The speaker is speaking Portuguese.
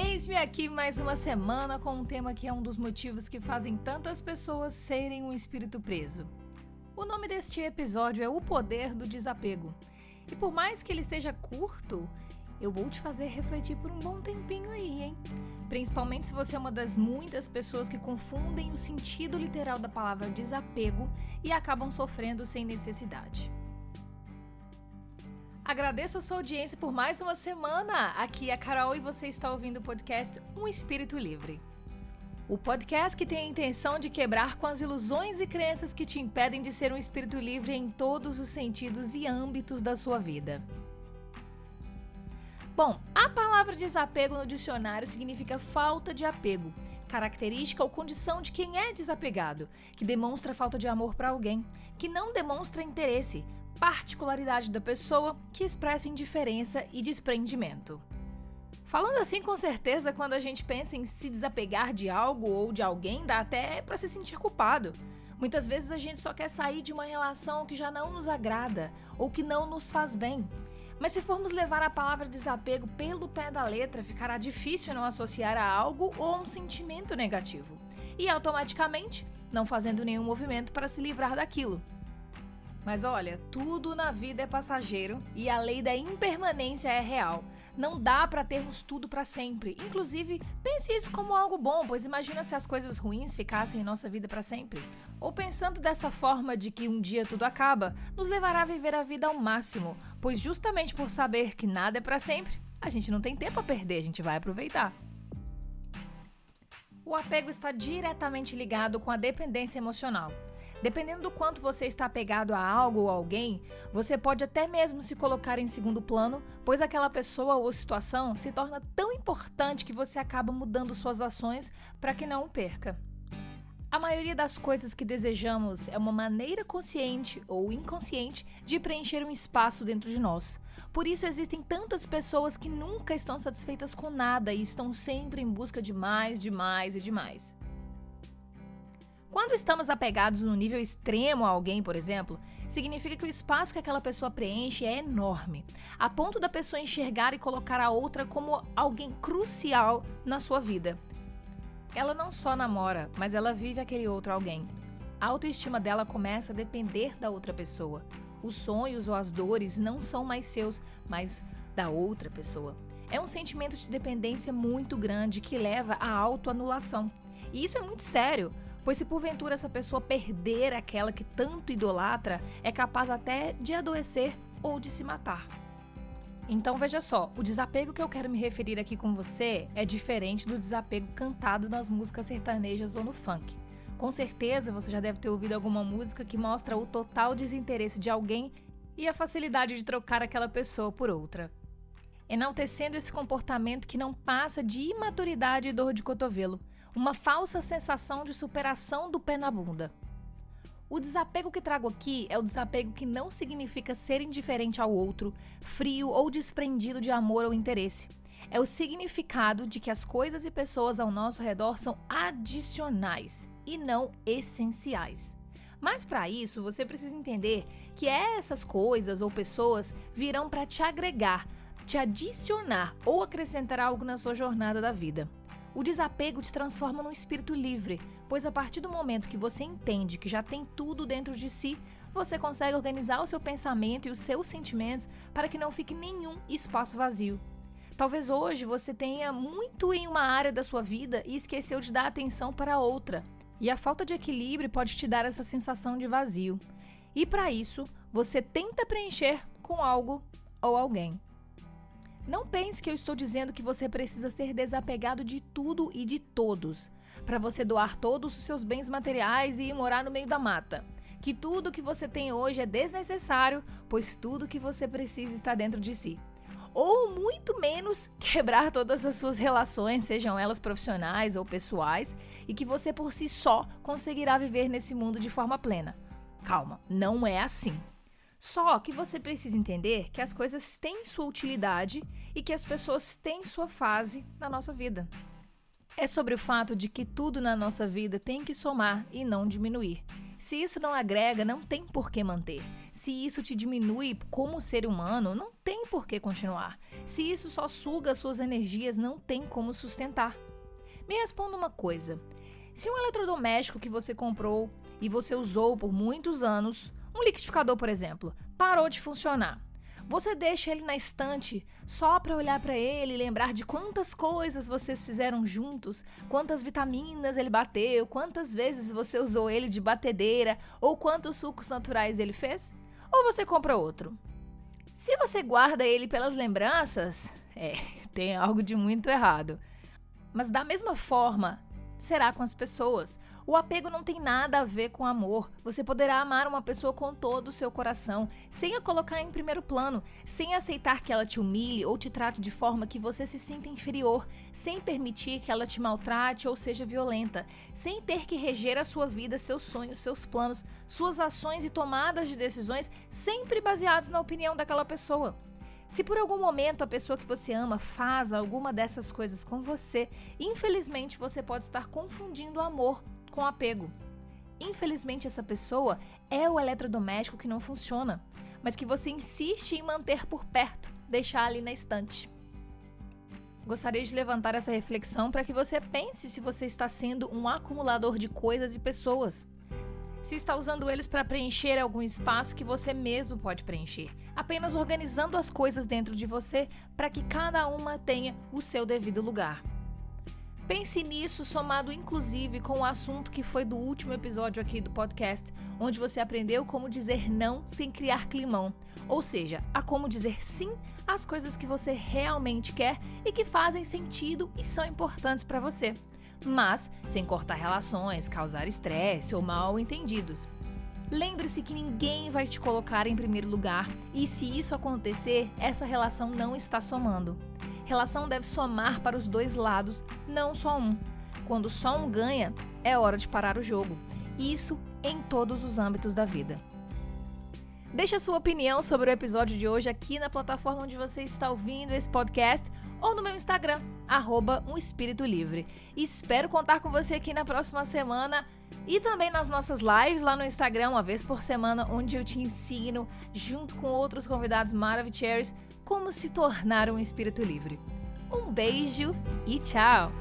Eis-me aqui mais uma semana com um tema que é um dos motivos que fazem tantas pessoas serem um espírito preso. O nome deste episódio é O Poder do Desapego. E por mais que ele esteja curto, eu vou te fazer refletir por um bom tempinho aí, hein? Principalmente se você é uma das muitas pessoas que confundem o sentido literal da palavra desapego e acabam sofrendo sem necessidade. Agradeço a sua audiência por mais uma semana. Aqui é a Carol e você está ouvindo o podcast Um Espírito Livre. O podcast que tem a intenção de quebrar com as ilusões e crenças que te impedem de ser um espírito livre em todos os sentidos e âmbitos da sua vida. Bom, a palavra desapego no dicionário significa falta de apego, característica ou condição de quem é desapegado, que demonstra falta de amor para alguém, que não demonstra interesse, particularidade da pessoa que expressa indiferença e desprendimento. Falando assim, com certeza, quando a gente pensa em se desapegar de algo ou de alguém, dá até para se sentir culpado. Muitas vezes a gente só quer sair de uma relação que já não nos agrada ou que não nos faz bem. Mas se formos levar a palavra desapego pelo pé da letra, ficará difícil não associar a algo ou a um sentimento negativo. E automaticamente, não fazendo nenhum movimento para se livrar daquilo. Mas olha, tudo na vida é passageiro e a lei da impermanência é real. Não dá para termos tudo para sempre. Inclusive, pense isso como algo bom, pois imagina se as coisas ruins ficassem em nossa vida para sempre. Ou pensando dessa forma de que um dia tudo acaba, nos levará a viver a vida ao máximo, pois justamente por saber que nada é para sempre, a gente não tem tempo a perder, a gente vai aproveitar. O apego está diretamente ligado com a dependência emocional. Dependendo do quanto você está apegado a algo ou alguém, você pode até mesmo se colocar em segundo plano, pois aquela pessoa ou situação se torna tão importante que você acaba mudando suas ações para que não o perca. A maioria das coisas que desejamos é uma maneira consciente ou inconsciente de preencher um espaço dentro de nós. Por isso existem tantas pessoas que nunca estão satisfeitas com nada e estão sempre em busca de mais, de mais e de mais. Quando estamos apegados no nível extremo a alguém, por exemplo, significa que o espaço que aquela pessoa preenche é enorme, a ponto da pessoa enxergar e colocar a outra como alguém crucial na sua vida. Ela não só namora, mas ela vive aquele outro alguém. A autoestima dela começa a depender da outra pessoa. Os sonhos ou as dores não são mais seus, mas da outra pessoa. É um sentimento de dependência muito grande que leva à autoanulação. E isso é muito sério, Pois se porventura essa pessoa perder aquela que tanto idolatra, é capaz até de adoecer ou de se matar. Então veja só, o desapego que eu quero me referir aqui com você é diferente do desapego cantado nas músicas sertanejas ou no funk. Com certeza você já deve ter ouvido alguma música que mostra o total desinteresse de alguém e a facilidade de trocar aquela pessoa por outra. Enaltecendo esse comportamento que não passa de imaturidade e dor de cotovelo, uma falsa sensação de superação do pé na bunda. O desapego que trago aqui é o desapego que não significa ser indiferente ao outro, frio ou desprendido de amor ou interesse. É o significado de que as coisas e pessoas ao nosso redor são adicionais e não essenciais. Mas para isso, você precisa entender que essas coisas ou pessoas virão para te agregar, te adicionar ou acrescentar algo na sua jornada da vida. O desapego te transforma num espírito livre, pois a partir do momento que você entende que já tem tudo dentro de si, você consegue organizar o seu pensamento e os seus sentimentos para que não fique nenhum espaço vazio. Talvez hoje você tenha muito em uma área da sua vida e esqueceu de dar atenção para outra. E a falta de equilíbrio pode te dar essa sensação de vazio. E para isso, você tenta preencher com algo ou alguém. Não pense que eu estou dizendo que você precisa ser desapegado de tudo e de todos, para você doar todos os seus bens materiais e ir morar no meio da mata. Que tudo que você tem hoje é desnecessário, pois tudo que você precisa está dentro de si. Ou muito menos quebrar todas as suas relações, sejam elas profissionais ou pessoais, e que você por si só conseguirá viver nesse mundo de forma plena. Calma, não é assim. Só que você precisa entender que as coisas têm sua utilidade e que as pessoas têm sua fase na nossa vida. É sobre o fato de que tudo na nossa vida tem que somar e não diminuir. Se isso não agrega, não tem por que manter. Se isso te diminui como ser humano, não tem por que continuar. Se isso só suga suas energias, não tem como sustentar. Me responda uma coisa: se um eletrodoméstico que você comprou e você usou por muitos anos, um liquidificador, por exemplo, parou de funcionar, você deixa ele na estante só para olhar para ele e lembrar de quantas coisas vocês fizeram juntos, quantas vitaminas ele bateu, quantas vezes você usou ele de batedeira ou quantos sucos naturais ele fez? Ou você compra outro? Se você guarda ele pelas lembranças, é, tem algo de muito errado. Mas da mesma forma, será com as pessoas. O apego não tem nada a ver com amor. Você poderá amar uma pessoa com todo o seu coração, sem a colocar em primeiro plano, sem aceitar que ela te humilhe ou te trate de forma que você se sinta inferior, sem permitir que ela te maltrate ou seja violenta, sem ter que reger a sua vida, seus sonhos, seus planos, suas ações e tomadas de decisões sempre baseados na opinião daquela pessoa. Se por algum momento a pessoa que você ama faz alguma dessas coisas com você, infelizmente você pode estar confundindo amor com apego. Infelizmente essa pessoa é o eletrodoméstico que não funciona, mas que você insiste em manter por perto, deixar ali na estante. Gostaria de levantar essa reflexão para que você pense se você está sendo um acumulador de coisas e pessoas se está usando eles para preencher algum espaço que você mesmo pode preencher, apenas organizando as coisas dentro de você para que cada uma tenha o seu devido lugar. Pense nisso, somado inclusive com o assunto que foi do último episódio aqui do podcast, onde você aprendeu como dizer não sem criar climão, ou seja, a como dizer sim às coisas que você realmente quer e que fazem sentido e são importantes para você mas sem cortar relações, causar estresse ou mal entendidos. Lembre-se que ninguém vai te colocar em primeiro lugar e se isso acontecer, essa relação não está somando. Relação deve somar para os dois lados, não só um. Quando só um ganha, é hora de parar o jogo. Isso em todos os âmbitos da vida. Deixe a sua opinião sobre o episódio de hoje aqui na plataforma onde você está ouvindo esse podcast ou no meu Instagram, arroba um espírito livre. Espero contar com você aqui na próxima semana e também nas nossas lives lá no Instagram, uma vez por semana, onde eu te ensino, junto com outros convidados maravilhosos, como se tornar um espírito livre. Um beijo e tchau!